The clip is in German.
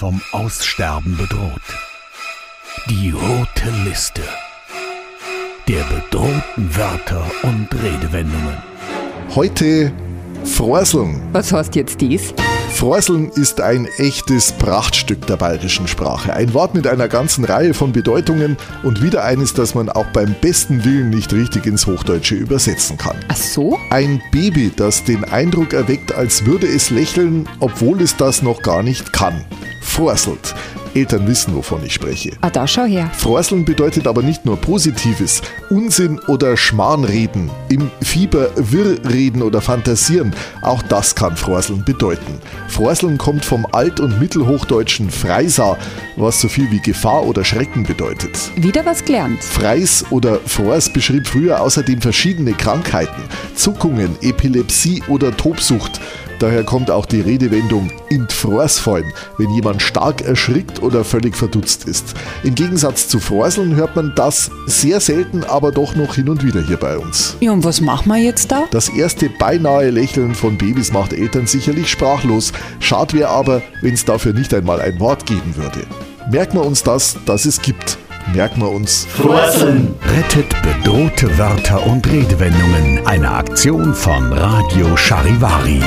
vom Aussterben bedroht. Die rote Liste der bedrohten Wörter und Redewendungen. Heute Frorseln. Was heißt jetzt dies? Frorseln ist ein echtes Prachtstück der bayerischen Sprache. Ein Wort mit einer ganzen Reihe von Bedeutungen und wieder eines, das man auch beim besten Willen nicht richtig ins Hochdeutsche übersetzen kann. Ach so? Ein Baby, das den Eindruck erweckt, als würde es lächeln, obwohl es das noch gar nicht kann. Frorselt. Eltern wissen, wovon ich spreche. Ah, da schau her. Frorseln bedeutet aber nicht nur Positives, Unsinn oder Schmarrnreden, im Fieber Wirrreden oder Fantasieren. Auch das kann Frorseln bedeuten. Frorseln kommt vom Alt- und Mittelhochdeutschen Freisa, was so viel wie Gefahr oder Schrecken bedeutet. Wieder was gelernt. Freis oder Frors beschrieb früher außerdem verschiedene Krankheiten, Zuckungen, Epilepsie oder Tobsucht. Daher kommt auch die Redewendung in fallen, wenn jemand stark erschrickt oder völlig verdutzt ist. Im Gegensatz zu Frorseln hört man das sehr selten, aber doch noch hin und wieder hier bei uns. Ja, und was machen wir jetzt da? Das erste beinahe Lächeln von Babys macht Eltern sicherlich sprachlos. Schad wäre aber, wenn es dafür nicht einmal ein Wort geben würde. Merken wir uns das, dass es gibt. Merken wir uns. Frossen rettet bedrohte Wörter und Redewendungen. Eine Aktion von Radio Charivari.